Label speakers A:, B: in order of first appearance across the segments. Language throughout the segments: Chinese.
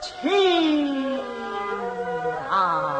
A: 情啊。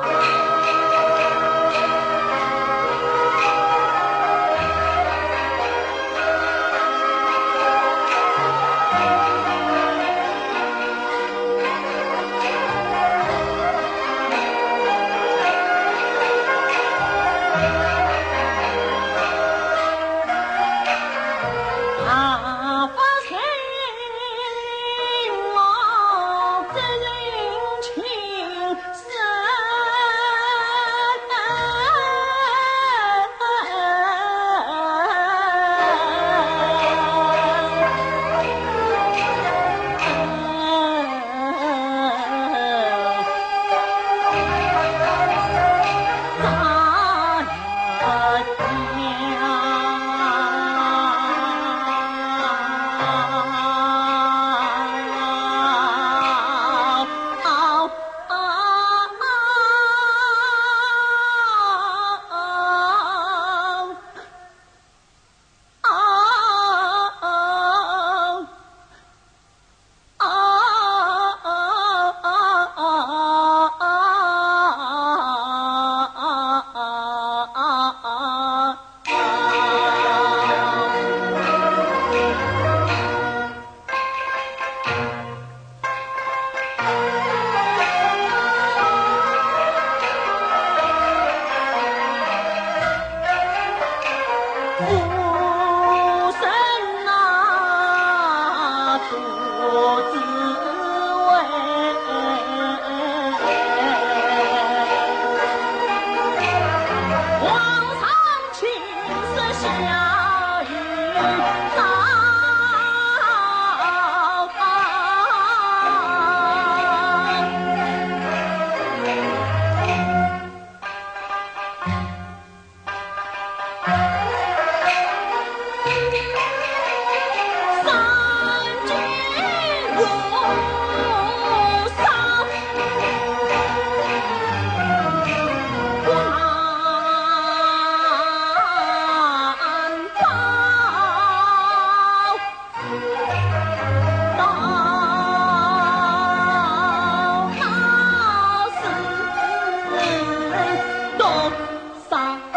A: Thank you. 三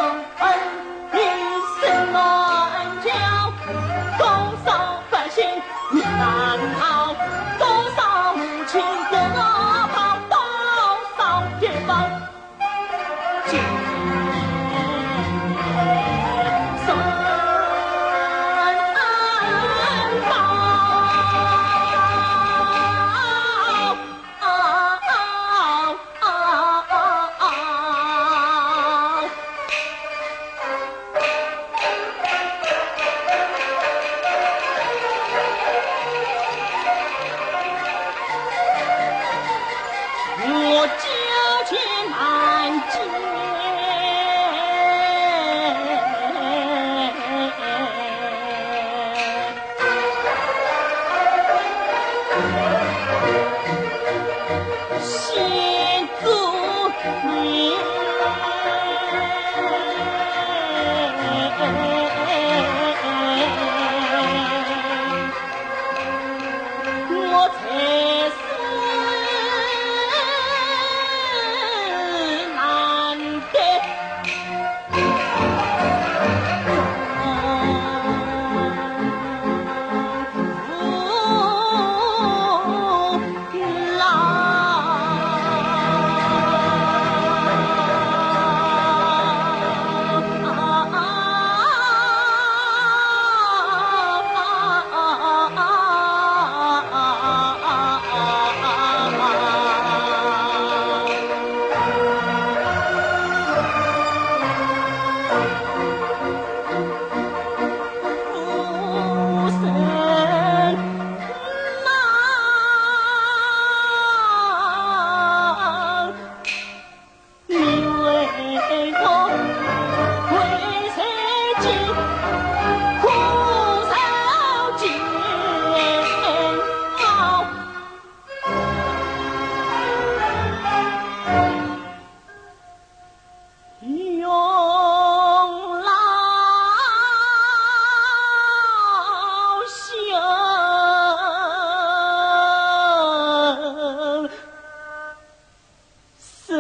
A: 声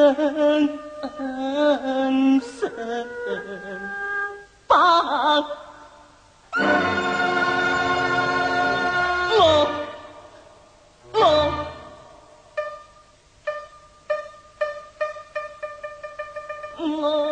A: 声爸妈妈